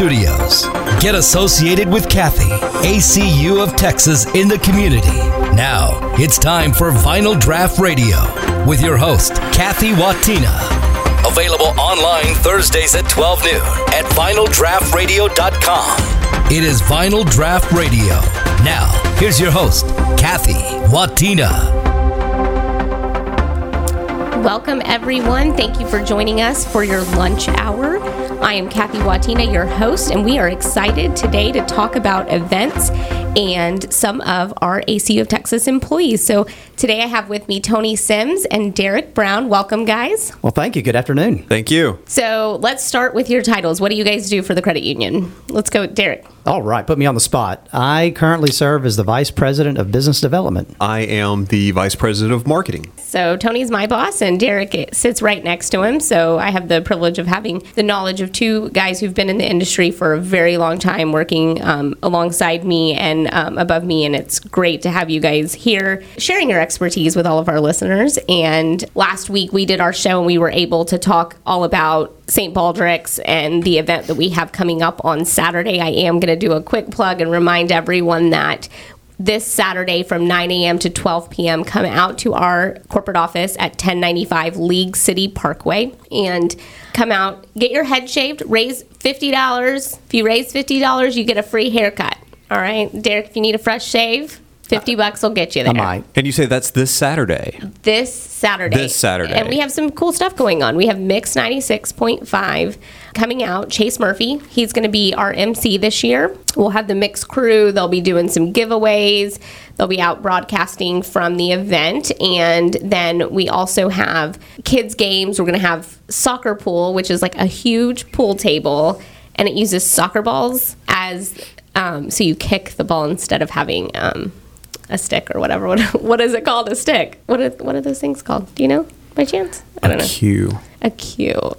studios. Get associated with Cathie, ACU of Texas in the community. Now, it's time for Vinyl Draft Radio with your host, Cathie Watina. Available online Thursdays at 12 noon at vinyldraftradio.com. It is Vinyl Draft Radio. Now, here's your host, Cathie Watina. Welcome, everyone. Thank you for joining us for your lunch hour. I am Cathie Watina, your host, and we are excited today to talk about events and some of our ACU of Texas employees. So today I have with me Tony Sims and Derek Brown. Welcome, guys. Well, thank you. Good afternoon. Thank you. So let's start with your titles. What do you guys do for the credit union? Let's go, Derek. All right, put me on the spot. I currently serve as the Vice President of Business Development. I am the Vice President of Marketing. So Tony's my boss, and Derek sits right next to him. So I have the privilege of having the knowledge of two guys who've been in the industry for a very long time, working um, alongside me and um, above me. And it's great to have you guys here sharing your expertise with all of our listeners. And last week we did our show, and we were able to talk all about St. Baldrick's and the event that we have coming up on Saturday. I am going to do a quick plug and remind everyone that this Saturday from 9 a.m. to 12 p.m. come out to our corporate office at 1095 League City Parkway and come out, get your head shaved, raise $50. If you raise $50, you get a free haircut. All right, Derek, if you need a fresh shave, 50 uh, bucks will get you there. I might. And you say that's this Saturday. This Saturday. This Saturday. And we have some cool stuff going on. We have Mix 96.5 coming out. Chase Murphy, he's going to be our MC this year. We'll have the Mix crew. They'll be doing some giveaways. They'll be out broadcasting from the event. And then we also have kids' games. We're going to have soccer pool, which is like a huge pool table. And it uses soccer balls as um, so you kick the ball instead of having um, a stick or whatever. What, what is it called? A stick. What are, what are those things called? Do you know by chance? I don't know. Q. A cue.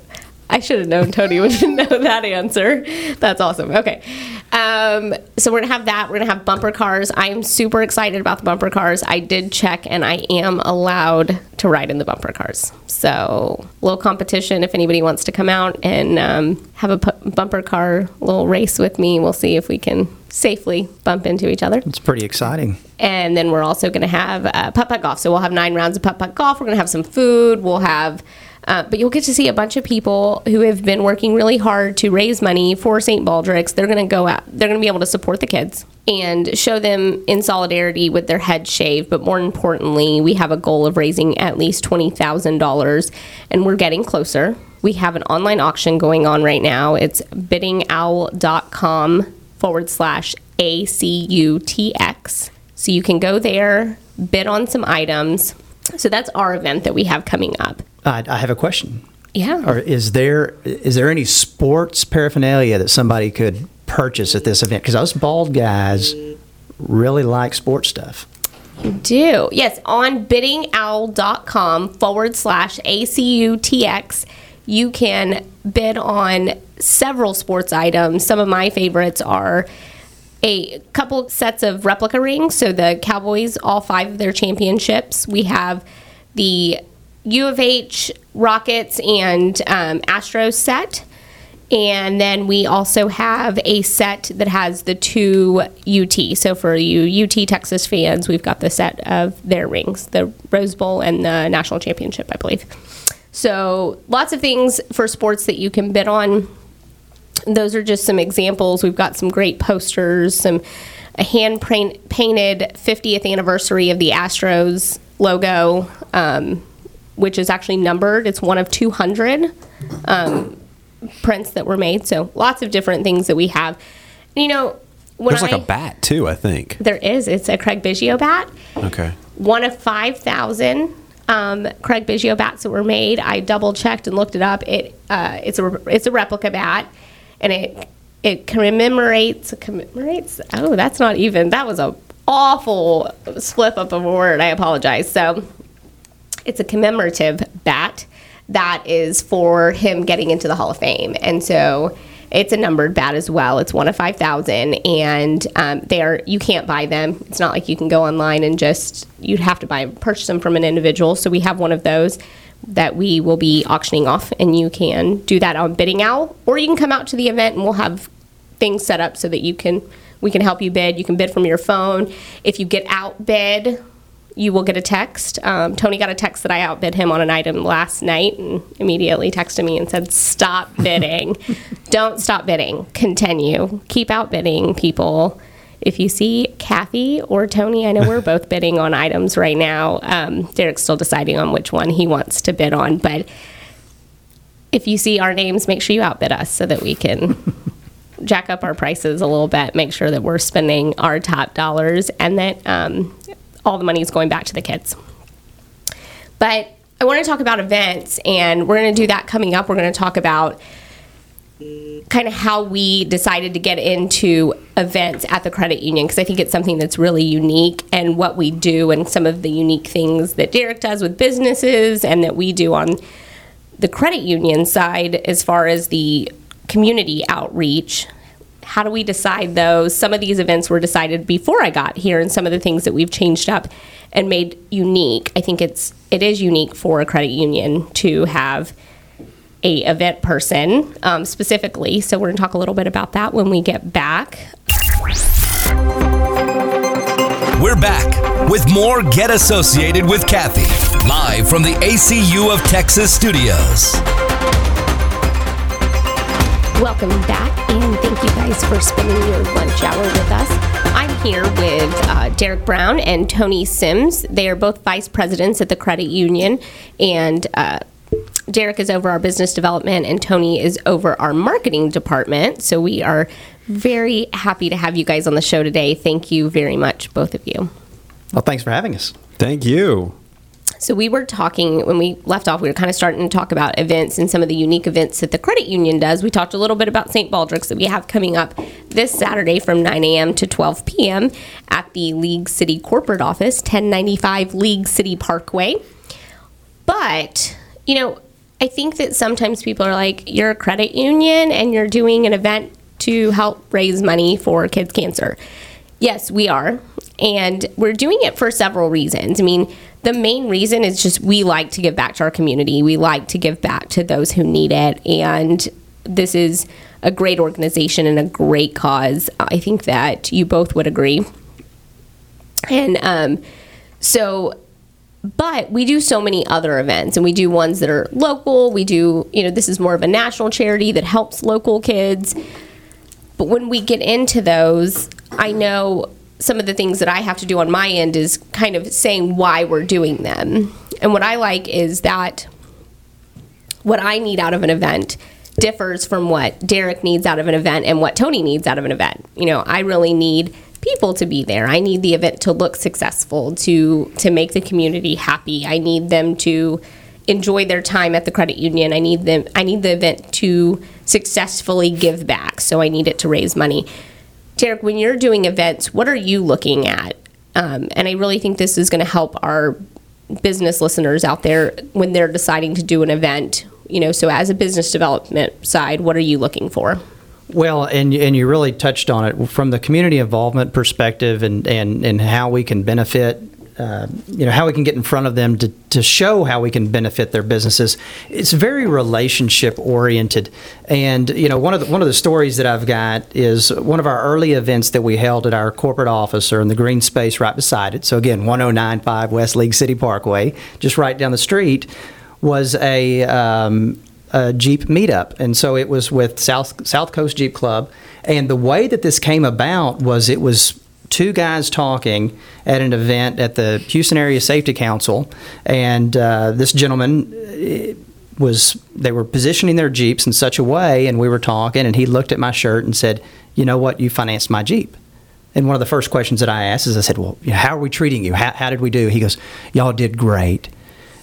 I should have known Tony would know that answer. That's awesome. Okay. Um, so we're going to have that. We're going to have bumper cars. I am super excited about the bumper cars. I did check and I am allowed to ride in the bumper cars. So, little competition if anybody wants to come out and um, have a bumper car little race with me. We'll see if we can safely bump into each other. It's pretty exciting. And then we're also going to have uh, putt putt golf. So we'll have nine rounds of putt putt golf. We're going to have some food. We'll have, uh, but you'll get to see a bunch of people who have been working really hard to raise money for St. Baldrick's. They're going to go out. They're going to be able to support the kids and show them in solidarity with their head shaved. But more importantly, we have a goal of raising at least twenty thousand dollars, and we're getting closer. We have an online auction going on right now. It's biddingowl.com forward slash ACUTX. So you can go there, bid on some items. So that's our event that we have coming up. I, I have a question. Yeah. Or is there is there any sports paraphernalia that somebody could purchase at this event? Because us bald guys really like sports stuff. You do. Yes, on biddingowl.com forward slash ACUTX, you can bid on several sports items. Some of my favorites are a couple sets of replica rings. So the Cowboys, all five of their championships. We have the U of H Rockets and um, Astros set. And then we also have a set that has the two UT. So for you UT Texas fans, we've got the set of their rings, the Rose Bowl and the national championship, I believe. So lots of things for sports that you can bid on. Those are just some examples. We've got some great posters, some a hand paint, painted 50th anniversary of the Astros logo, um, which is actually numbered. It's one of 200 um, prints that were made. So lots of different things that we have. And, you know, when There's like a bat too, I think. There is. It's a Craig Biggio bat Okay. one of 5,000 um, Craig Biggio bats that were made. I double checked and looked it up. It uh, it's a it's a replica bat, and it it commemorates commemorates. Oh, that's not even. That was a awful slip up of a word. I apologize. So it's a commemorative bat that is for him getting into the Hall of Fame, and so it's a numbered bat as well. It's one of five thousand, and um, they are you can't buy them. It's not like you can go online and just you'd have to buy purchase them from an individual. So we have one of those that we will be auctioning off, and you can do that on Bidding Owl, or you can come out to the event and we'll have things set up so that you can we can help you bid. You can bid from your phone. If you get outbid, you will get a text. Um, Tony got a text that I outbid him on an item last night and immediately texted me and said, Stop bidding. Don't stop bidding. Continue. Keep outbidding people. If you see Cathie or Tony, I know we're both bidding on items right now. Um, Derek's still deciding on which one he wants to bid on, but if you see our names, make sure you outbid us so that we can jack up our prices a little bit, make sure that we're spending our top dollars and that um, all the money is going back to the kids. But I want to talk about events, and we're going to do that coming up. We're going to talk about kind of how we decided to get into events at the credit union because I think it's something that's really unique and what we do and some of the unique things that Derek does with businesses and that we do on the credit union side as far as the community outreach. How do we decide those? Some of these events were decided before I got here and some of the things that we've changed up and made unique. I think it's it is unique for a credit union to have a event person um, specifically. So we're going to talk a little bit about that when we get back. We're back with more Get Associated with Cathie, live from the ACU of Texas studios. Welcome back, and thank you guys for spending your lunch hour with us. I'm here with uh, Derek Brown and Tony Sims. They are both vice presidents at the credit union, and uh, Derek is over our business development, and Tony is over our marketing department. So we are very happy to have you guys on the show today. Thank you very much, both of you. Well, thanks for having us. Thank you. So we were talking when we left off. We were kind of starting to talk about events and some of the unique events that the credit union does. We talked a little bit about St. Baldrick's that we have coming up this Saturday from 9 a.m. to 12 p.m. at the League City corporate office, 1095 League City Parkway. But you know, I think that sometimes people are like, "You're a credit union and you're doing an event to help raise money for kids' cancer." Yes, we are. And we're doing it for several reasons. I mean, the main reason is just we like to give back to our community. We like to give back to those who need it. And this is a great organization and a great cause. I think that you both would agree. And um, so, but we do so many other events and we do ones that are local. We do, you know, this is more of a national charity that helps local kids. But when we get into those, I know some of the things that I have to do on my end is kind of saying why we're doing them. And what I like is that what I need out of an event differs from what Derek needs out of an event and what Tony needs out of an event. You know, I really need people to be there. I need the event to look successful, to to make the community happy. I need them to enjoy their time at the credit union. I need them I need the event to successfully give back. So I need it to raise money. Derek, when you're doing events, what are you looking at? Um, and I really think this is going to help our business listeners out there when they're deciding to do an event. You know, so as a business development side, what are you looking for? Well, and and you really touched on it from the community involvement perspective, and and and how we can benefit. Uh, you know how we can get in front of them to, to show how we can benefit their businesses. It's very relationship oriented, and you know one of the, one of the stories that I've got is one of our early events that we held at our corporate office or in the green space right beside it. So again, 1095 West League City Parkway, just right down the street, was a um, a Jeep meetup, and so it was with South South Coast Jeep Club. And the way that this came about was it was two guys talking at an event at the Houston Area Safety Council, and uh, this gentleman uh, was they were positioning their Jeeps in such a way, and we were talking, and he looked at my shirt and said, "You know what? You financed my Jeep." And one of the first questions that I asked is, I said, "Well, how are we treating you? How, how did we do?" He goes, "Y'all did great."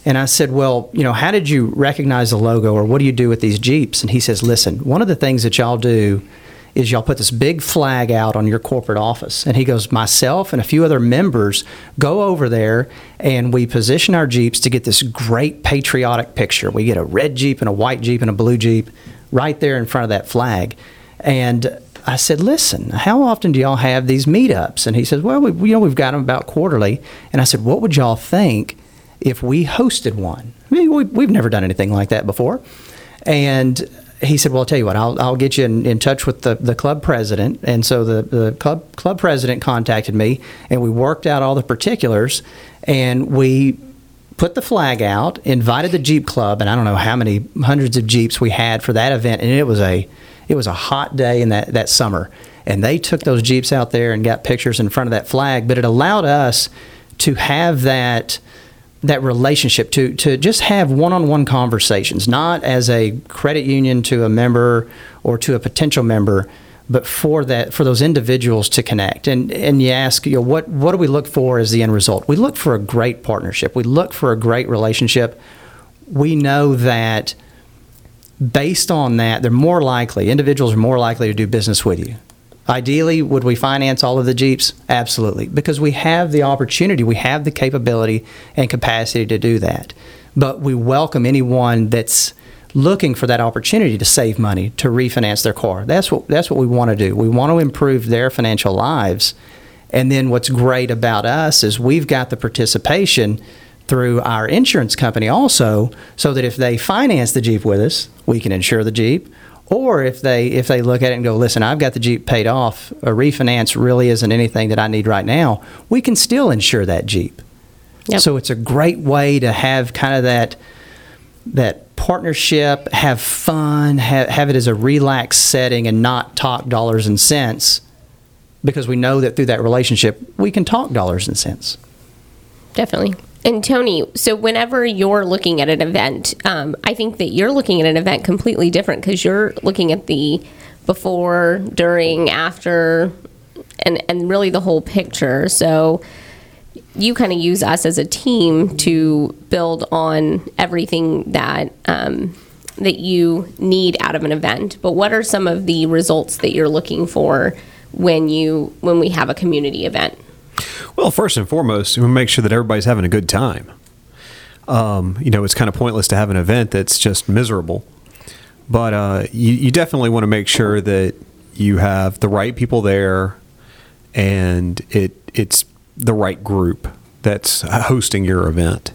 And I said, Well, you know, how did you recognize the logo or what do you do with these Jeeps? And he says, Listen, one of the things that y'all do is y'all put this big flag out on your corporate office. And he goes, Myself and a few other members go over there and we position our Jeeps to get this great patriotic picture. We get a red Jeep and a white Jeep and a blue Jeep right there in front of that flag. And I said, "Listen, how often do y'all have these meetups?" And he says, "Well, we, you know, we've got them about quarterly." And I said, "What would y'all think if we hosted one. I mean, we, we've never done anything like that before. And he said, "Well, I'll tell you what. I'll, I'll get you in, in touch with the, the club president." And so the, the club club president contacted me, and we worked out all the particulars, and we put the flag out, invited the Jeep Club, and I don't know how many hundreds of Jeeps we had for that event, and it was a it was a hot day in that that summer, and they took those Jeeps out there and got pictures in front of that flag, but it allowed us to have that that relationship to to just have one-on-one conversations not as a credit union to a member or to a potential member but for that for those individuals to connect. And and you ask you know what what do we look for as the end result? We look for a great partnership. We look for a great relationship. We know that based on that they're more likely individuals are more likely to do business with you Ideally, would we finance all of the Jeeps? Absolutely, because we have the opportunity, we have the capability and capacity to do that. But we welcome anyone that's looking for that opportunity to save money to refinance their car. That's what that's what we want to do. We want to improve their financial lives. And then what's great about us is we've got the participation through our insurance company also so that if they finance the Jeep with us, we can insure the Jeep or if they if they look at it and go, listen, I've got the Jeep paid off, a refinance really isn't anything that I need right now. We can still insure that Jeep. Yep. So it's a great way to have kind of that that partnership, have fun, have, have it as a relaxed setting, and not talk dollars and cents, because we know that through that relationship we can talk dollars and cents. Definitely. And Tony, so whenever you're looking at an event, um, I think that you're looking at an event completely different because you're looking at the before, during, after, and and really the whole picture. So you kind of use us as a team to build on everything that um, that you need out of an event. But what are some of the results that you're looking for when you when we have a community event? Well, first and foremost, we make sure that everybody's having a good time. Um, you know, it's kind of pointless to have an event that's just miserable. But uh, you, you definitely want to make sure that you have the right people there, and it it's the right group that's hosting your event.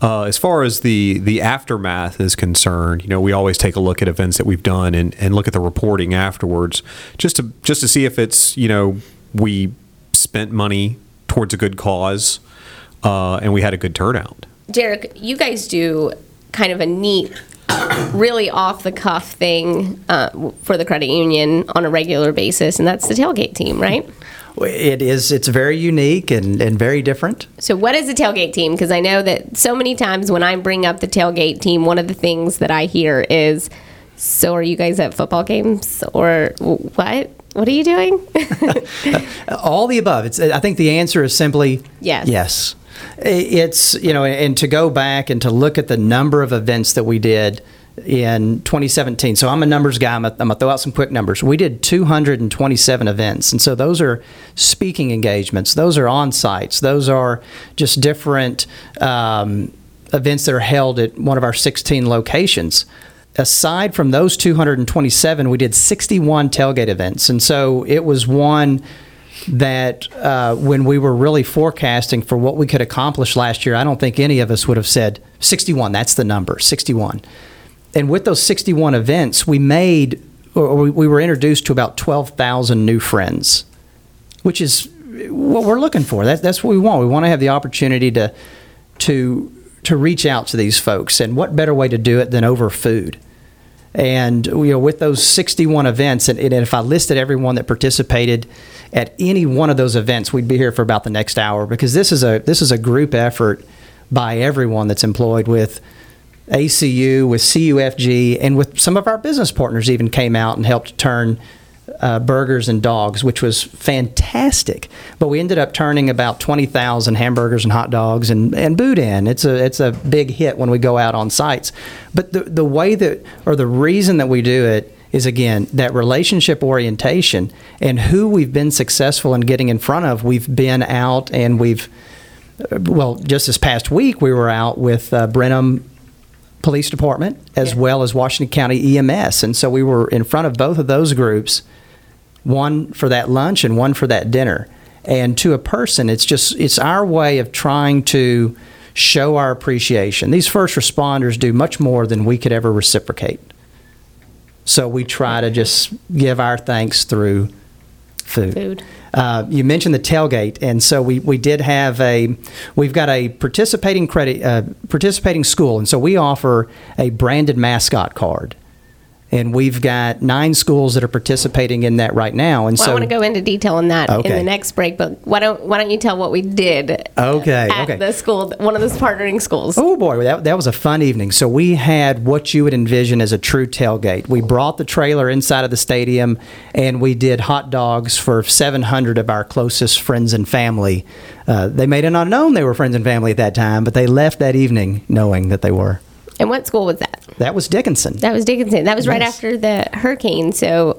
Uh, as far as the the aftermath is concerned, you know, we always take a look at events that we've done and, and look at the reporting afterwards, just to just to see if it's you know we spent money towards a good cause, uh, and we had a good turnout. Derek, you guys do kind of a neat, really off the cuff thing uh, for the credit union on a regular basis, and that's the tailgate team, right? It is. It's very unique and, and very different. So, what is the tailgate team? Because I know that so many times when I bring up the tailgate team, one of the things that I hear is, "So, are you guys at football games or what?" What are you doing? All the above. It's. I think the answer is simply yes. Yes. It's you know, and to go back and to look at the number of events that we did in 2017. So I'm a numbers guy. I'm gonna throw out some quick numbers. We did 227 events, and so those are speaking engagements. Those are on sites. Those are just different um, events that are held at one of our 16 locations aside from those 227, we did 61 tailgate events. And so it was one that uh, when we were really forecasting for what we could accomplish last year, I don't think any of us would have said 61. That's the number, 61. And with those 61 events, we made, or we were introduced to about 12,000 new friends, which is what we're looking for. That, that's what we want. We want to have the opportunity to, to, to reach out to these folks. And what better way to do it than over food? And you know, with those 61 events, and, and if I listed everyone that participated at any one of those events, we'd be here for about the next hour because this is a this is a group effort by everyone that's employed with ACU, with CUFG, and with some of our business partners even came out and helped turn uh, burgers and dogs, which was fantastic. But we ended up turning about twenty thousand hamburgers and hot dogs and, and boudin. It's a it's a big hit when we go out on sites. But the the way that or the reason that we do it is again that relationship orientation and who we've been successful in getting in front of. We've been out and we've well just this past week we were out with uh, Brenham Police Department as yeah. well as Washington County EMS. And so we were in front of both of those groups, one for that lunch and one for that dinner. And to a person, it's just it's our way of trying to show our appreciation. These first responders do much more than we could ever reciprocate. So we try to just give our thanks through food. Food. Uh, you mentioned the tailgate, and so we, we did have a we've got a participating credit uh, participating school, and so we offer a branded mascot card, and we've got nine schools that are participating in that right now. And Well, so I want to go into detail on that in the next break, but why don't why don't you tell what we did Okay, at okay. the school, one of those partnering schools? Oh boy, that, that was a fun evening. So we had what you would envision as a true tailgate. We brought the trailer inside of the stadium and we did hot dogs for 700 of our closest friends and family. Uh, they may have not known they were friends and family at that time, but they left that evening knowing that they were. And what school was that? That was Dickinson. That was Dickinson. That was right Yes. after the hurricane. So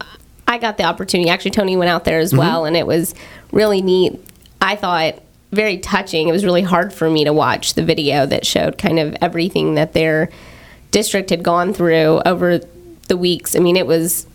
I got the opportunity. Actually, Tony went out there Mm-hmm. as well, and it was really neat. I thought very touching. It was really hard for me to watch the video that showed kind of everything that their district had gone through over the weeks. I mean, it was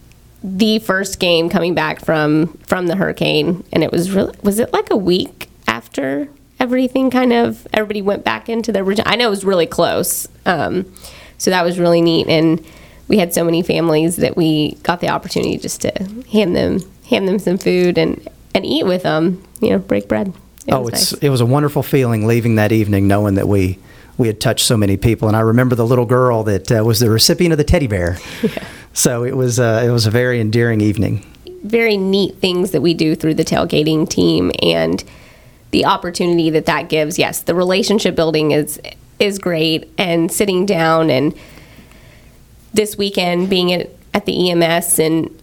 the first game coming back from from the hurricane, and it was really was it like a week after everything kind of everybody went back into their original. I know it was really close, um, so that was really neat, and we had so many families that we got the opportunity just to hand them hand them some food and and eat with them. You know, break bread. It oh, it's nice. it was a wonderful feeling leaving that evening knowing that we we had touched so many people. And I remember the little girl that uh, was the recipient of the teddy bear. Yeah. So it was uh, it was a very endearing evening. very neat things that we do through the tailgating team and the opportunity that that gives yes the relationship building is is great and sitting down and this weekend being at, at the ems and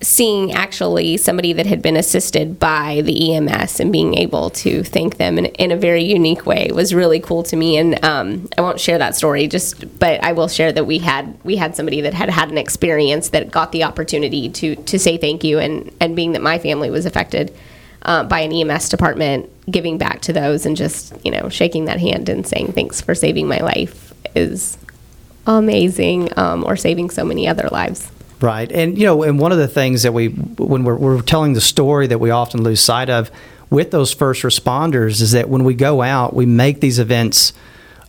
seeing actually somebody that had been assisted by the EMS and being able to thank them in, in a very unique way was really cool to me. And um, I won't share that story, just but I will share that we had we had somebody that had had an experience that got the opportunity to to say thank you, and and being that my family was affected. Uh, by an EMS department, giving back to those and just you know shaking that hand and saying thanks for saving my life is amazing, um, or saving so many other lives. Right. And, you know, and one of the things that we, when we're, we're telling the story that we often lose sight of with those first responders is that when we go out, we make these events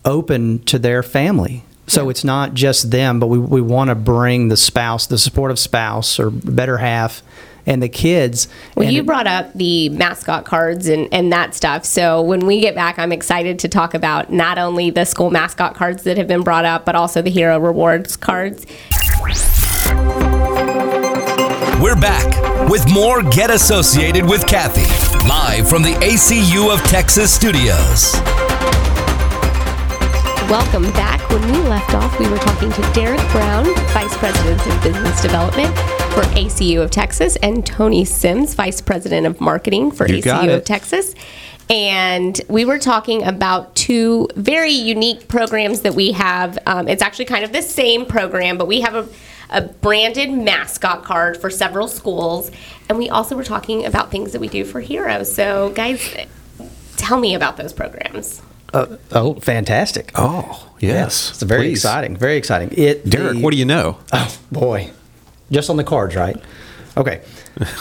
open to their family. So it's not just them, but we, we want to bring the spouse, the supportive spouse or better half, and the kids. Well, And you brought up the mascot cards and, and that stuff. So when we get back, I'm excited to talk about not only the school mascot cards that have been brought up, but also the hero rewards cards. We're back with more Get Associated with Cathie, live from the ACU of Texas studios. Welcome back. When we left off, we were talking to Derek Brown, Vice President of Business Development for ACU of Texas, and Tony Sims, Vice President of Marketing for You ACU of. Texas. And we were talking about two very unique programs that we have. Um, it's actually kind of the same program, but we have a, a branded mascot card for several schools. And we also were talking about things that we do for Heroes. So, guys, tell me about those programs. Uh, oh, fantastic. Oh, yes. It's very Please. exciting. Very exciting. It, Derek, the- what do you know? Oh boy, just on the cards, right? Okay,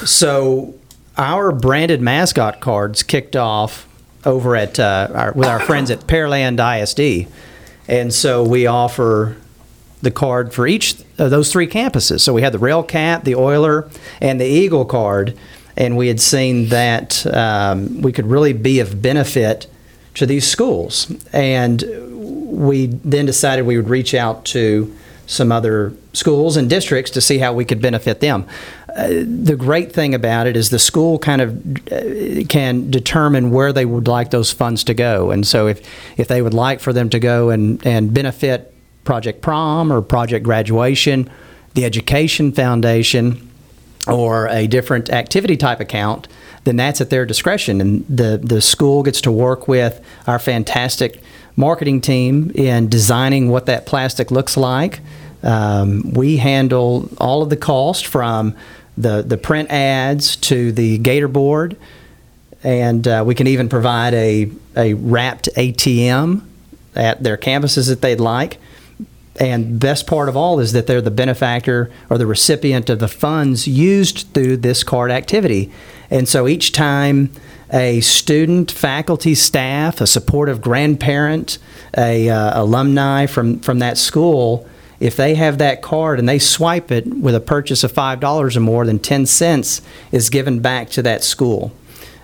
so our branded mascot cards kicked off over at uh, our, with our friends at Pearland ISD, and so we offer the card for each of those three campuses. So we had the Rail Cat, the Oiler, and the Eagle card, and we had seen that um, we could really be of benefit to these schools, and we then decided we would reach out to some other schools and districts to see how we could benefit them. Uh, the great thing about it is the school kind of uh, can determine where they would like those funds to go. And so if, if they would like for them to go and, and benefit Project Prom or Project Graduation, the Education Foundation, or a different activity type account, then that's at their discretion. And the, the school gets to work with our fantastic marketing team in designing what that plastic looks like. Um, we handle all of the cost from the, the print ads to the gator board, and uh, we can even provide a, a wrapped ATM at their campuses that they'd like. And best part of all is that they're the benefactor or the recipient of the funds used through this card activity. And so each time a student, faculty, staff, a supportive grandparent, a uh, alumni from, from that school if they have that card and they swipe it with a purchase of $5 or more, then 10 cents is given back to that school.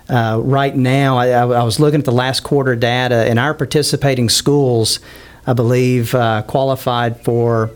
Uh, right now, I, I was looking at the last quarter data, and our participating schools, I believe, uh, qualified for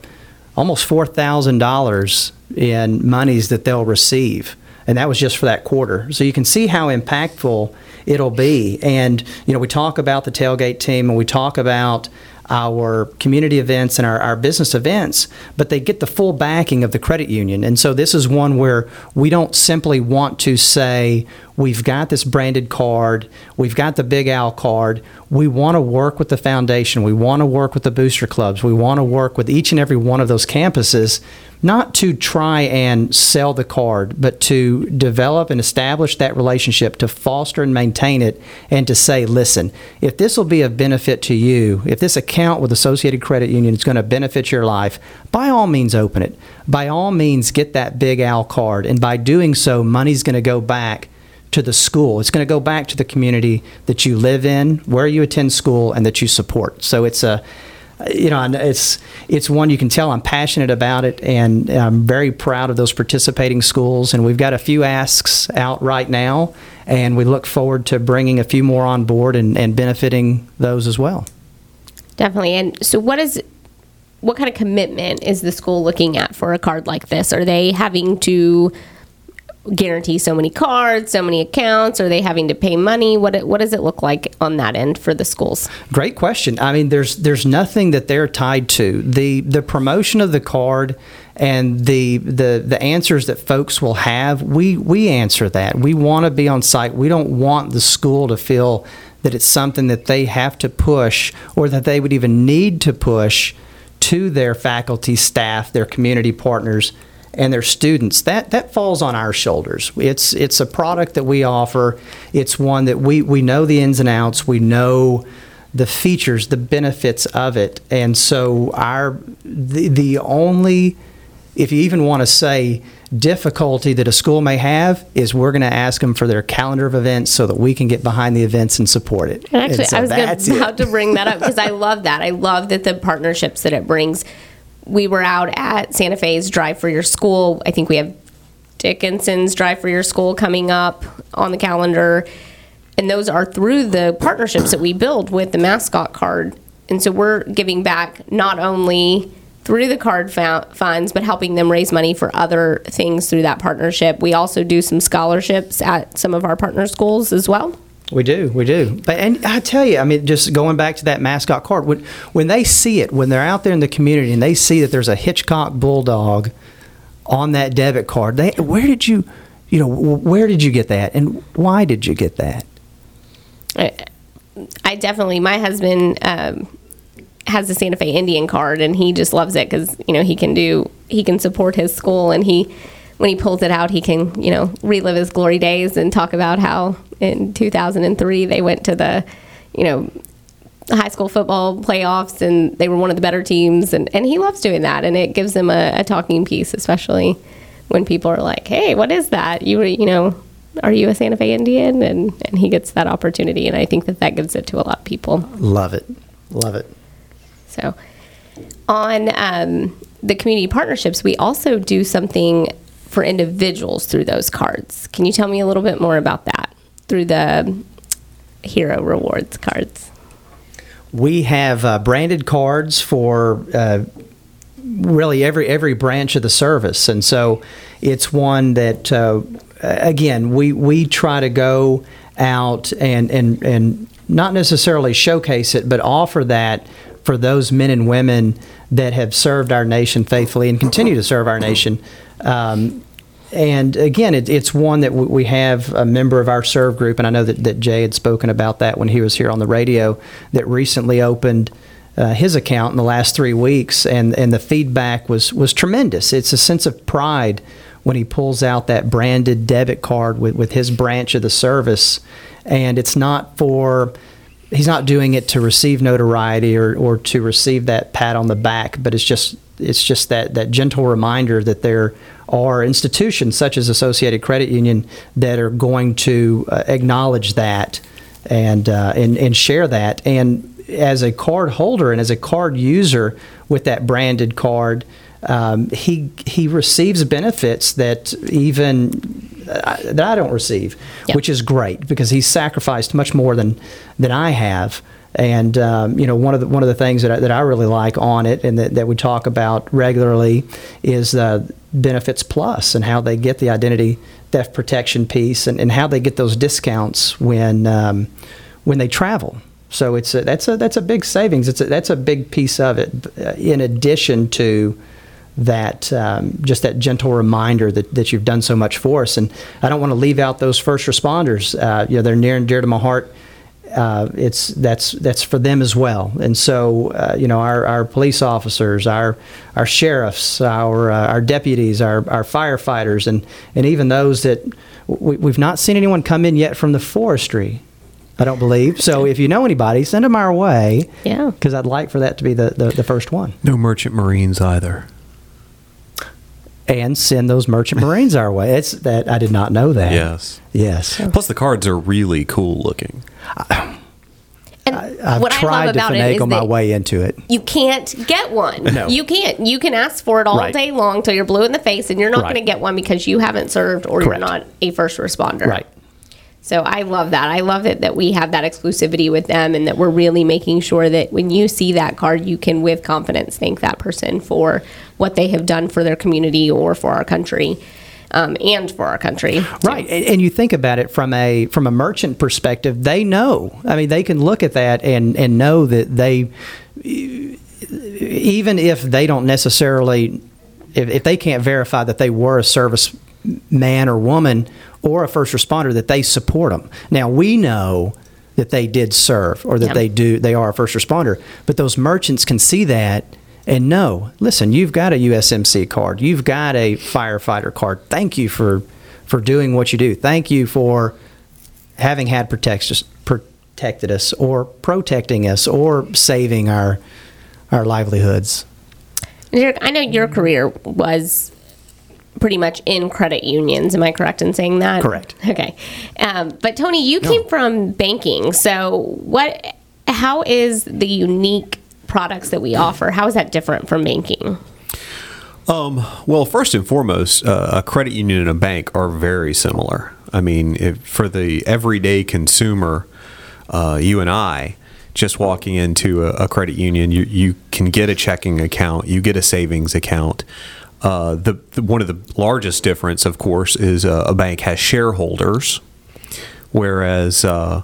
almost $4,000 in monies that they'll receive. And that was just for that quarter. So you can see how impactful it'll be. And, you know, we talk about the tailgate team and we talk about our community events and our, our business events, but they get the full backing of the credit union. And so this is one where we don't simply want to say, we've got this branded card, we've got the Big Al card. We want to work with the foundation, we want to work with the booster clubs, we want to work with each and every one of those campuses not to try and sell the card, but to develop and establish that relationship, to foster and maintain it, and to say, listen, if this will be of benefit to you, if this account with Associated Credit Union is going to benefit your life, by all means open it. By all means get that Big Al card. And by doing so, money's going to go back to the school. It's going to go back to the community that you live in, where you attend school, and that you support. So it's a you know, it's it's one you can tell I'm passionate about it, and I'm very proud of those participating schools. And we've got a few asks out right now, and we look forward to bringing a few more on board and, and benefiting those as well. Definitely. And so, what is what kind of commitment is the school looking at for a card like this? Are they having to guarantee so many cards, so many accounts? Are they having to pay money? What what does it look like on that end for the schools? Great question. I mean, there's there's nothing that they're tied to. the The promotion of the card and the the the answers that folks will have, we we answer that. We want to be on site. We don't want the school to feel that it's something that they have to push or that they would even need to push to their faculty, staff, their community partners and their students, that, that falls on our shoulders. It's, it's a product that we offer. It's one that we, we know the ins and outs. We know the features, the benefits of it. And so our the, the only if you even want to say difficulty that a school may have is we're going to ask them for their calendar of events so that we can get behind the events and support it. And actually, and so I was about to bring that up because I love that. I love that the partnerships that it brings we were out at Santa Fe's Drive for Your School. I think we have Dickinson's Drive for Your School coming up on the calendar. And those are through the partnerships that we build with the mascot card. And so we're giving back not only through the card funds, but helping them raise money for other things through that partnership. We also do some scholarships at some of our partner schools as well. We do, we do. But and I tell you, I mean, just going back to that mascot card, when when they see it, when they're out there in the community and they see that there's a Hitchcock Bulldog on that debit card, they where did you, you know, where did you get that, and why did you get that? I, I definitely, my husband um, has the Santa Fe Indian card, and he just loves it because you know he can do he can support his school, and he when he pulls it out, he can, you know, relive his glory days and talk about how in 2003 they went to the, you know, high school football playoffs and they were one of the better teams. And, and he loves doing that. And it gives him a, a talking piece, especially when people are like, hey, what is that? You, were, you know, are you a Santa Fe Indian? And, and he gets that opportunity. And I think that that gives it to a lot of people. Love it. Love it. So on um, the community partnerships, we also do something for individuals through those cards. Can you tell me a little bit more about that through the Hero Rewards cards? We have uh, branded cards for uh, really every every branch of the service, and so it's one that uh, again we we try to go out and and and not necessarily showcase it, but offer that for those men and women that have served our nation faithfully and continue to serve our nation. Um, and again, it, it's one that we have a member of our serve group, and I know that, that Jay had spoken about that when he was here on the radio, that recently opened uh, his account in the last three weeks, and, and the feedback was, was tremendous. It's a sense of pride when he pulls out that branded debit card with, with his branch of the service, and it's not for he's not doing it to receive notoriety or, or to receive that pat on the back, but it's just it's just that that gentle reminder that there are institutions such as Associated Credit Union that are going to uh, acknowledge that and, uh, and and share that. And as a card holder and as a card user with that branded card, um, he he receives benefits that even uh, that I don't receive, Yep. which is great because he's sacrificed much more than than I have. And um, you know, one of the one of the things that I, that I really like on it, and that, that we talk about regularly, is uh, benefits plus and how they get the identity theft protection piece, and, and how they get those discounts when um, when they travel. So it's a, that's a that's a big savings. It's a, that's a big piece of it. uh, In addition to that um, just that gentle reminder that, that you've done so much for us. And I don't want to leave out those first responders. Uh, you know, they're near and dear to my heart. Uh, it's that's that's for them as well. And so, uh, you know, our, our police officers, our our sheriffs, our uh, our deputies, our, our firefighters, and and even those that we, we've not seen anyone come in yet from the forestry. I don't believe. So if you know anybody, send them our way. Yeah. Because I'd like for that to be the, the, the first one. No merchant marines either. And send those merchant marines our way. It's that I did not know that. Yes. Yes. Plus, the cards are really cool looking. And I've what I tried love to about it is finagle my way into it. you can't get one. No. You can't. You can ask for it all Right. day long till you're blue in the face, and you're not Right. going to get one because you haven't served or Correct. you're not a first responder. Right. So I love that. I love it that we have that exclusivity with them and that we're really making sure that when you see that card, you can with confidence thank that person for what they have done for their community or for our country um, and for our country. Right, and, and you think about it from a from a merchant perspective, they know. I mean, they can look at that and and know that they, even if they don't necessarily, if, if they can't verify that they were a service man or woman or a first responder, that they support them. Now we know that they did serve or that Yeah. they do they are a first responder, but those merchants can see that. And know, listen, you've got a USMC card, you've got a firefighter card. Thank you for for doing what you do. Thank you for having had protect us, protected us, or protecting us, or saving our our livelihoods. I know your career was pretty much in credit unions. Am I correct in saying that? Correct. Okay. Um, but Tony, you came from banking. So what? How is the unique products that we offer? How is that different from banking? Um, well, first and foremost, uh, a credit union and a bank are very similar. I mean, if, for the everyday consumer, uh, you and I, just walking into a, a credit union, you, you can get a checking account, you get a savings account. Uh, the, the one of the largest difference, of course, is uh, a bank has shareholders, whereas uh,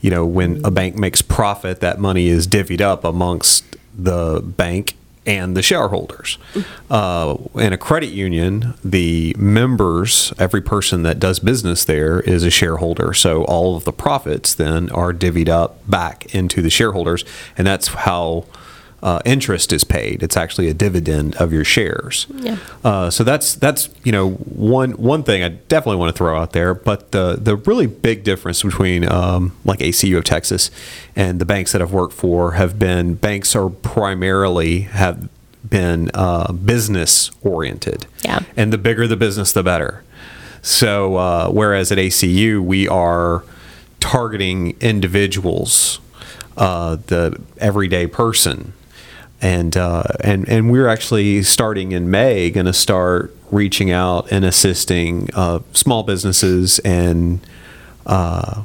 you know when a bank makes profit, that money is divvied up amongst the bank and the shareholders. Uh, in a credit union, the members, every person that does business there, is a shareholder. So all of the profits then are divvied up back into the shareholders, and that's how. Uh, interest is paid. It's actually a dividend of your shares. Yeah. Uh, so that's that's you know one one thing I definitely want to throw out there. But the the really big difference between um, like ACU of Texas and the banks that I've worked for have been banks are primarily have been uh, business oriented. Yeah. And the bigger the business, the better. So uh, whereas at ACU we are targeting individuals, uh, the everyday person and uh, and and we're actually starting in May going to start reaching out and assisting uh, small businesses and uh,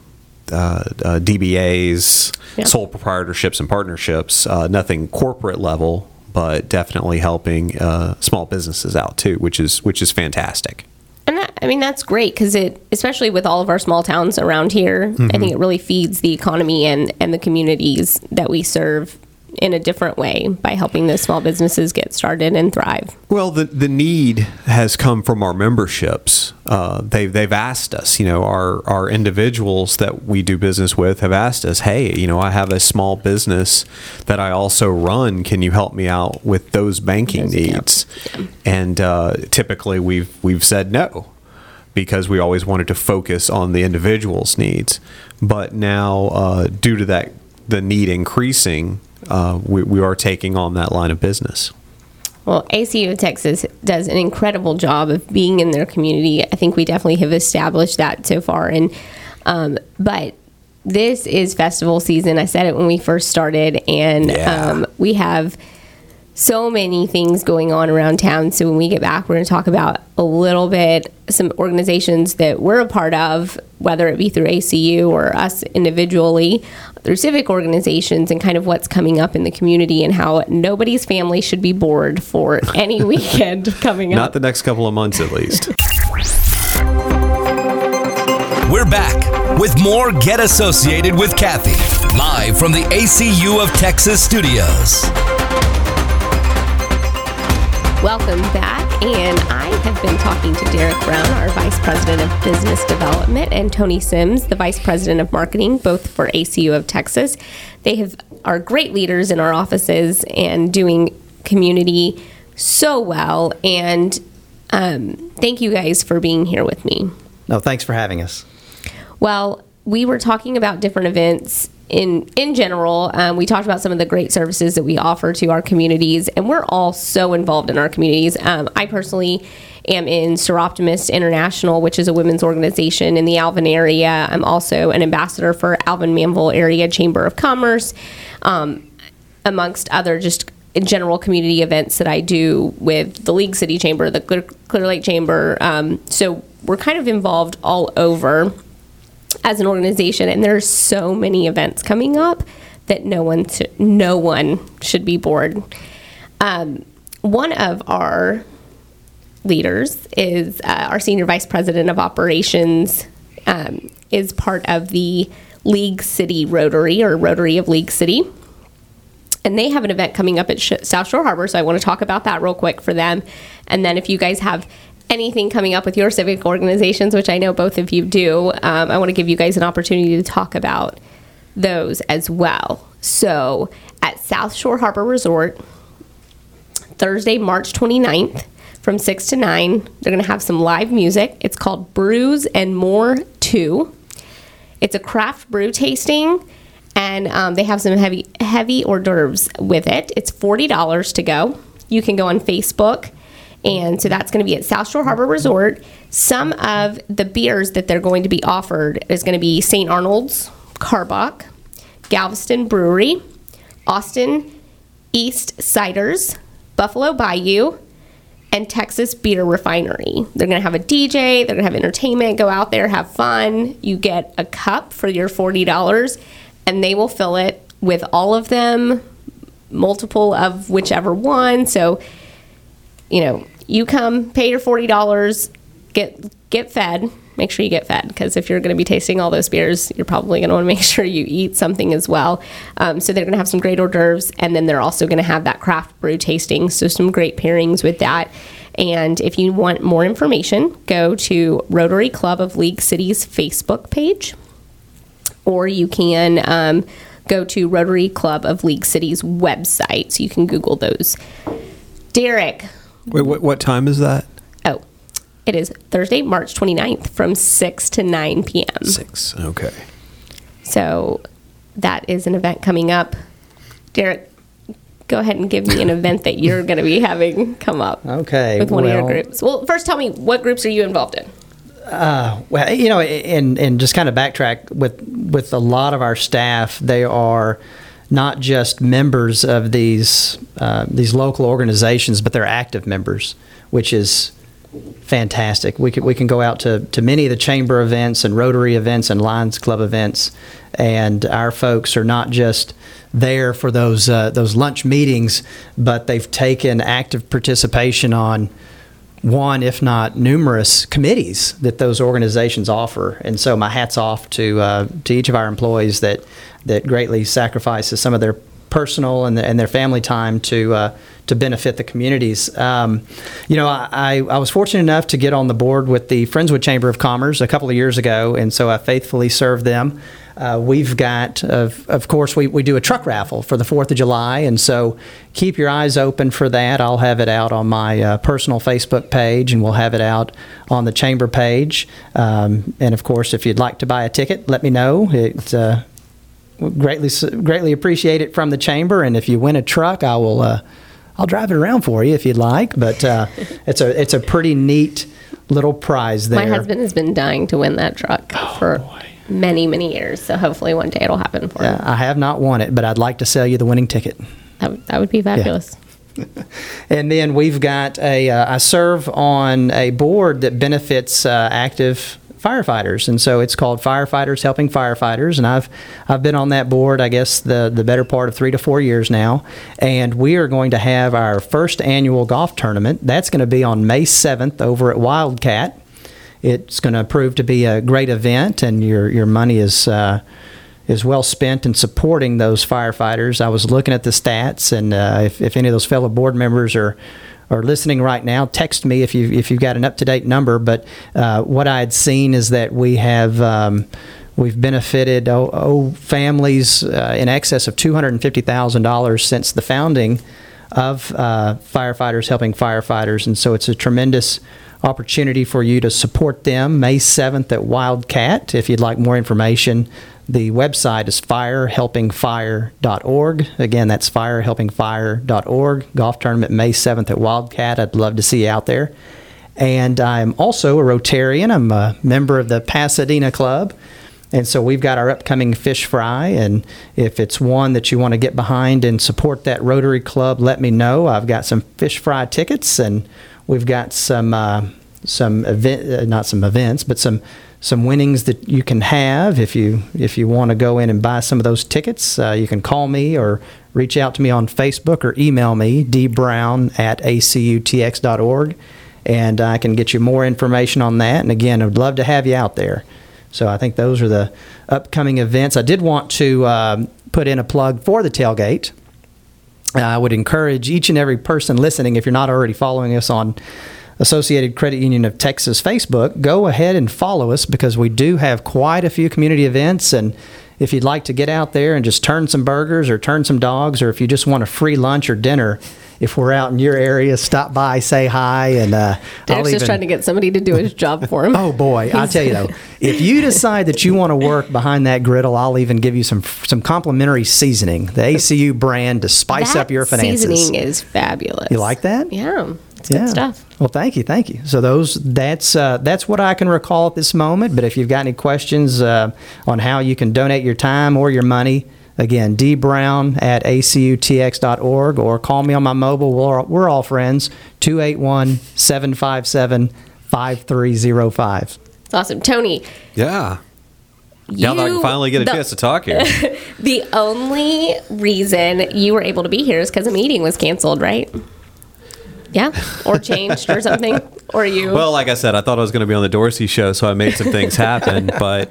uh, uh, DBAs, Yeah. sole proprietorships and partnerships. Uh, nothing corporate level, but definitely helping uh, small businesses out too, which is which is fantastic. And that, I mean, that's great because it, especially with all of our small towns around here, I think it really feeds the economy and, and the communities that we serve in a different way by helping those small businesses get started and thrive. Well, the the need has come from our memberships. Uh, they've they've asked us. You know, our our individuals that we do business with have asked us, "Hey, you know, I have a small business that I also run. Can you help me out with those banking Those needs?" accounts, And uh, typically, we've we've said no because we always wanted to focus on the individual's needs. But now, uh, due to that, the need increasing, uh, we, we are taking on that line of business. Well, ACU of Texas does an incredible job of being in their community. I think we definitely have established that so far. And um, but this is festival season. I said it when we first started, and Yeah. um, we have so many things going on around town. So when we get back, we're going to talk about a little bit some organizations that we're a part of, whether it be through ACU or us individually through civic organizations, and kind of what's coming up in the community and how nobody's family should be bored for any weekend coming Not up. Not the next couple of months, at least. We're back with more Get Associated with Cathie, live from the ACU of Texas studios. Welcome back. And I have been talking to Derek Brown, our Vice President of Business Development, and Tony Sims, the Vice President of Marketing, both for ACU of Texas. They have are great leaders in our offices and doing community so well. And um, thank you guys for being here with me. No, thanks for having us. Well, we were talking about different events in in general. Um, we talked about some of the great services that we offer to our communities, and we're all so involved in our communities. Um, I personally am in Soroptimist International, which is a women's organization in the Alvin area. I'm also an ambassador for Alvin Manvel Area Chamber of Commerce, um, amongst other just general community events that I do with the League City Chamber, the Clear, Clear Lake Chamber. Um, so we're kind of involved all over as an organization, and there's so many events coming up that no one no one should be bored. Um, one of our leaders is uh, our senior vice president of operations um, is part of the League City Rotary or Rotary of League City. And they have an event coming up at Sh- South Shore Harbor, so I want to talk about that real quick for them. And then if you guys have anything coming up with your civic organizations, which I know both of you do, um, I want to give you guys an opportunity to talk about those as well. So at South Shore Harbor Resort, Thursday, March 29th from 6 to 9. They're going to have some live music. It's called Brews and More 2. It's a craft brew tasting, and um, they have some heavy heavy hors d'oeuvres with it. It's $40 to go. You can go on Facebook. And so that's going to be at South Shore Harbor Resort. Some of the beers that they're going to be offered is going to be St. Arnold's, Karbach, Galveston Brewery, Austin East Ciders, Buffalo Bayou, and Texas Beer Refinery. They're going to have a DJ, they're going to have entertainment, go out there, have fun. You get a cup for your $40, and they will fill it with all of them, multiple of whichever one. So, you know, you come, pay your $40, get get fed. Make sure you get fed because if you're going to be tasting all those beers, you're probably going to want to make sure you eat something as well. Um, so they're going to have some great hors d'oeuvres, and then they're also going to have that craft brew tasting. So some great pairings with that. And if you want more information, go to Rotary Club of League Cities Facebook page, or you can um, go to Rotary Club of League Cities website. So you can Google those. Derek, Wait, what, what time is that? Oh, it is Thursday, March 29th from 6 to 9 p.m. Six. Okay. So that is an event coming up. Derek, go ahead and give me an event that you're going to be having come up Okay, with one of your groups. Well, first tell me what groups are you involved in? Uh, well, you know, and and just kind of backtrack with with a lot of our staff, they are not just members of these uh, these local organizations, but they're active members, which is fantastic. We can we can go out to to many of the chamber events and Rotary events and Lions Club events, and our folks are not just there for those uh, those lunch meetings, but they've taken active participation on one, if not numerous, committees that those organizations offer. And so, my hats off to uh, to each of our employees that that greatly sacrifices some of their personal and, and their family time to uh, to benefit the communities. Um, you know, I, I I was fortunate enough to get on the board with the Friendswood Chamber of Commerce a couple of years ago, and so I faithfully served them. Uh, we've got, of, of course, we, we do a truck raffle for the 4th of July, and so keep your eyes open for that. I'll have it out on my uh, personal Facebook page, and we'll have it out on the chamber page. Um, and of course, if you'd like to buy a ticket, let me know. It's uh, greatly greatly appreciate it from the chamber, and if you win a truck, I will uh, I'll drive it around for you if you'd like. But uh, it's a it's a pretty neat little prize there. My husband has been dying to win that truck for many, many years. So hopefully one day it'll happen for him. Uh, I have not won it, but I'd like to sell you the winning ticket. That, would- that would be fabulous. And then we've got a, uh, I serve on a board that benefits uh, active firefighters, and so it's called Firefighters Helping Firefighters, and I've I've been on that board, I guess the the better part of three to four years now, and we are going to have our first annual golf tournament. That's going to be on May seventh over at Wildcat. It's going to prove to be a great event, and your your money is. Uh, is well spent in supporting those firefighters. I was looking at the stats, and uh, if, if any of those fellow board members are are listening right now, text me if you if you've got an up to date number. But uh, what I had seen is that we have. Um, We've benefited oh, oh, families uh, in excess of $250,000 since the founding of uh, firefighters helping firefighters. And so it's a tremendous opportunity for you to support them May 7th at Wildcat. If you'd like more information, the website is firehelpingfire.org. Again, that's firehelpingfire.org. Golf tournament May 7th at Wildcat. I'd love to see you out there. And I'm also a Rotarian. I'm a member of the Pasadena Club. And so we've got our upcoming fish fry. And if it's one that you want to get behind and support that Rotary Club, let me know. I've got some fish fry tickets and we've got some. Uh, some event, uh, not some events, but some some winnings that you can have if you if you want to go in and buy some of those tickets. Uh, you can call me or reach out to me on Facebook or email me dbrown at acutx.org, and I can get you more information on that. And again, I'd love to have you out there. So I think those are the upcoming events. I did want to um, put in a plug for the tailgate. I would encourage each and every person listening, if you're not already following us on Associated Credit Union of Texas Facebook, go ahead and follow us because we do have quite a few community events. And if you'd like to get out there and just turn some burgers or turn some dogs, or if you just want a free lunch or dinner, if we're out in your area, stop by, say hi, and uh, Derek's just trying to get somebody to do his job for him. Oh boy, I tell you though, if you decide that you want to work behind that griddle, I'll even give you some some complimentary seasoning, the ACU brand to spice that up your finances. Seasoning is fabulous. You like that? Yeah, it's good stuff. Well, thank you, thank you. So those that's uh, that's what I can recall at this moment. But if you've got any questions uh, on how you can donate your time or your money, again, dbrown at acutx.org or call me on my mobile. We're, we're all friends. 281 757 5305. It's awesome, Tony. Yeah. Now that I can finally get a the- chance to talk here. The only reason you were able to be here is because a meeting was canceled, right? Yeah, or changed or something, or you. Well, like I said, I thought I was going to be on the Dorsey show, so I made some things happen, but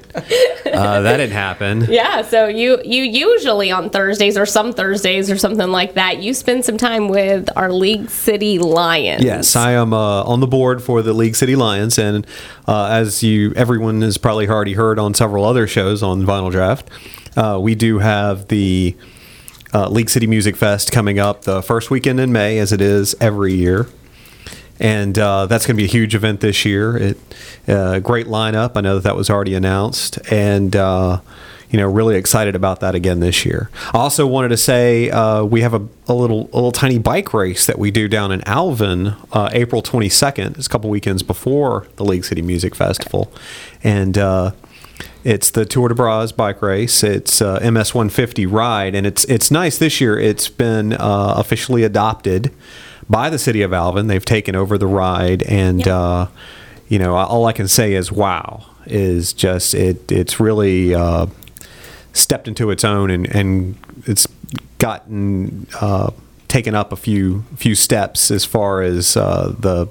uh, that didn't happen. yeah, so you you usually on Thursdays or some Thursdays or something like that, you spend some time with our League City Lions. Yes, I am uh, on the board for the League City Lions, and uh, as you everyone has probably already heard on several other shows on Vinyl Draft, uh, we do have the uh, League City Music Fest coming up the first weekend in May, as it is every year. And uh, that's going to be a huge event this year. It uh, great lineup. I know that that was already announced, and uh, you know, really excited about that again this year. I also wanted to say uh, we have a, a little a little tiny bike race that we do down in Alvin, uh, April 22nd. It's a couple weekends before the League City Music Festival, and uh, it's the Tour de Braz bike race. It's uh, MS 150 ride, and it's it's nice this year. It's been uh, officially adopted by the city of Alvin. They've taken over the ride, and Yep. uh, you know, all I can say is wow. Is just it. It's really uh, stepped into its own, and and it's gotten uh, taken up a few few steps as far as uh, the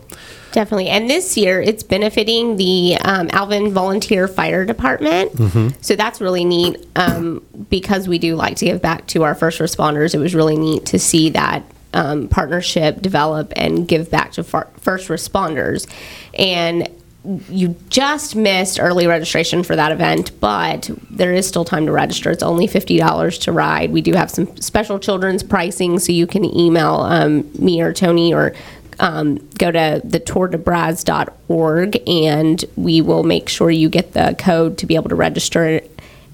Definitely. And this year it's benefiting the um, Alvin Volunteer Fire Department. So that's really neat um, because we do like to give back to our first responders. It was really neat to see that um, partnership develop and give back to far- first responders. And you just missed early registration for that event, but there is still time to register. It's only $50 to ride. We do have some special children's pricing, so you can email um, me or Tony or um, go to the tourdebraz.org and we will make sure you get the code to be able to register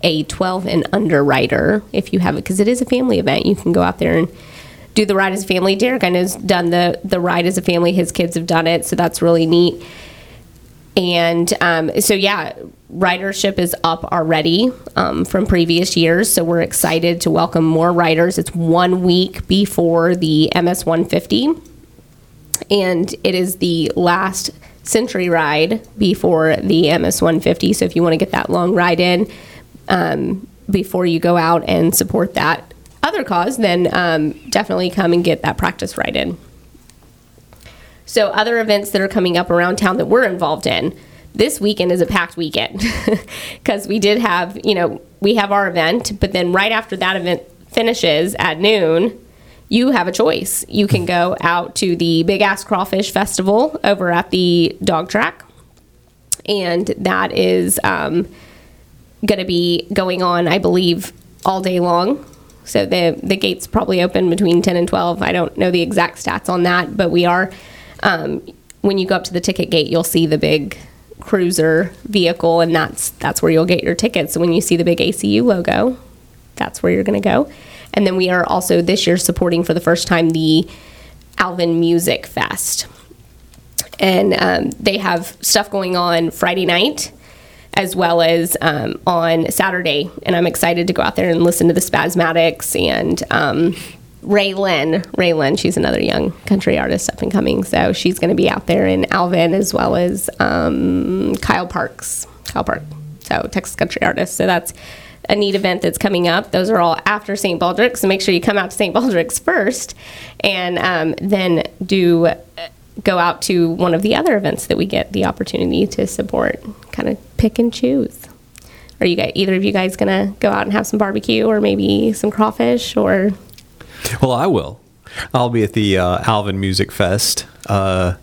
a 12 and under rider if you have it because it is a family event. You can go out there and do the ride as a family. Derek I know has done the the ride as a family. His kids have done it, so that's really neat and um, so, yeah, ridership is up already um, from previous years. So we're excited to welcome more riders. It's one week before the MS 150, and it is the last century ride before the MS 150. So if you want to get that long ride in um, before you go out and support that other cause, then um, definitely come and get that practice ride in. So, other events that are coming up around town that we're involved in. This weekend is a packed weekend because we did have, you know, we have our event, but then right after that event finishes at noon, you have a choice. You can go out to the Big Ass Crawfish Festival over at the dog track, and that is um, going to be going on, I believe, all day long. So the the gates probably open between ten and twelve. I don't know the exact stats on that, but we are um, when you go up to the ticket gate, you'll see the big cruiser vehicle, and that's that's where you'll get your tickets. So when you see the big ACU logo, that's where you're going to go. And then we are also this year supporting for the first time the Alvin Music Fest, and um, they have stuff going on Friday night as well as um, on Saturday. And I'm excited to go out there and listen to the Spazmatics and um, Ray Lynn. She's another young country artist up and coming. So she's going to be out there in Alvin as well as um, Kyle Parks. Kyle Park. So Texas country artist. So that's a neat event that's coming up. Those are all after St. Baldrick's. So make sure you come out to St. Baldrick's first and um, then do uh, go out to one of the other events that we get the opportunity to support. Kind of pick and choose. Are you guys, either of you guys gonna go out and have some barbecue or maybe some crawfish or Well, I will. I'll be at the uh, Alvin Music Fest. Uh,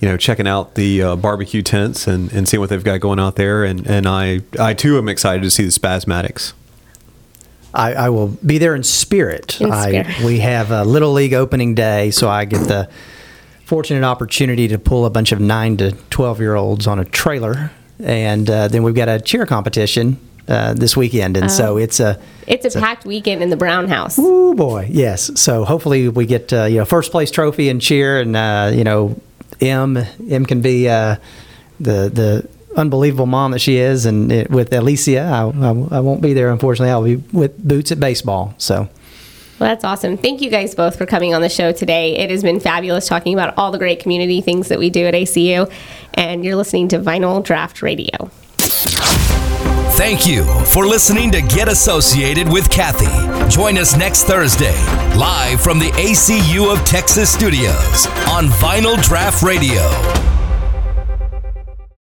you know, checking out the uh, barbecue tents and, and seeing what they've got going out there, and, and I I too am excited to see the Spazmatics. I, I will be there in spirit. In I, we have a little league opening day, so I get the fortunate opportunity to pull a bunch of nine to twelve year olds on a trailer, and uh, then we've got a cheer competition uh, this weekend, and so it's a it's a packed weekend in the Brown House. Oh boy, yes. So hopefully we get uh, you know first place trophy and cheer, and uh, you know M M can be uh, the the unbelievable mom that she is, and it, with Alicia, I, I, I won't be there unfortunately. I'll be with Boots at baseball. So Well, that's awesome. Thank you guys both for coming on the show today. It has been fabulous talking about all the great community things that we do at ACU. And you're listening to Vinyl Draft Radio. Thank you for listening to Get Associated with Cathie. Join us next Thursday, live from the ACU of Texas studios on Vinyl Draft Radio.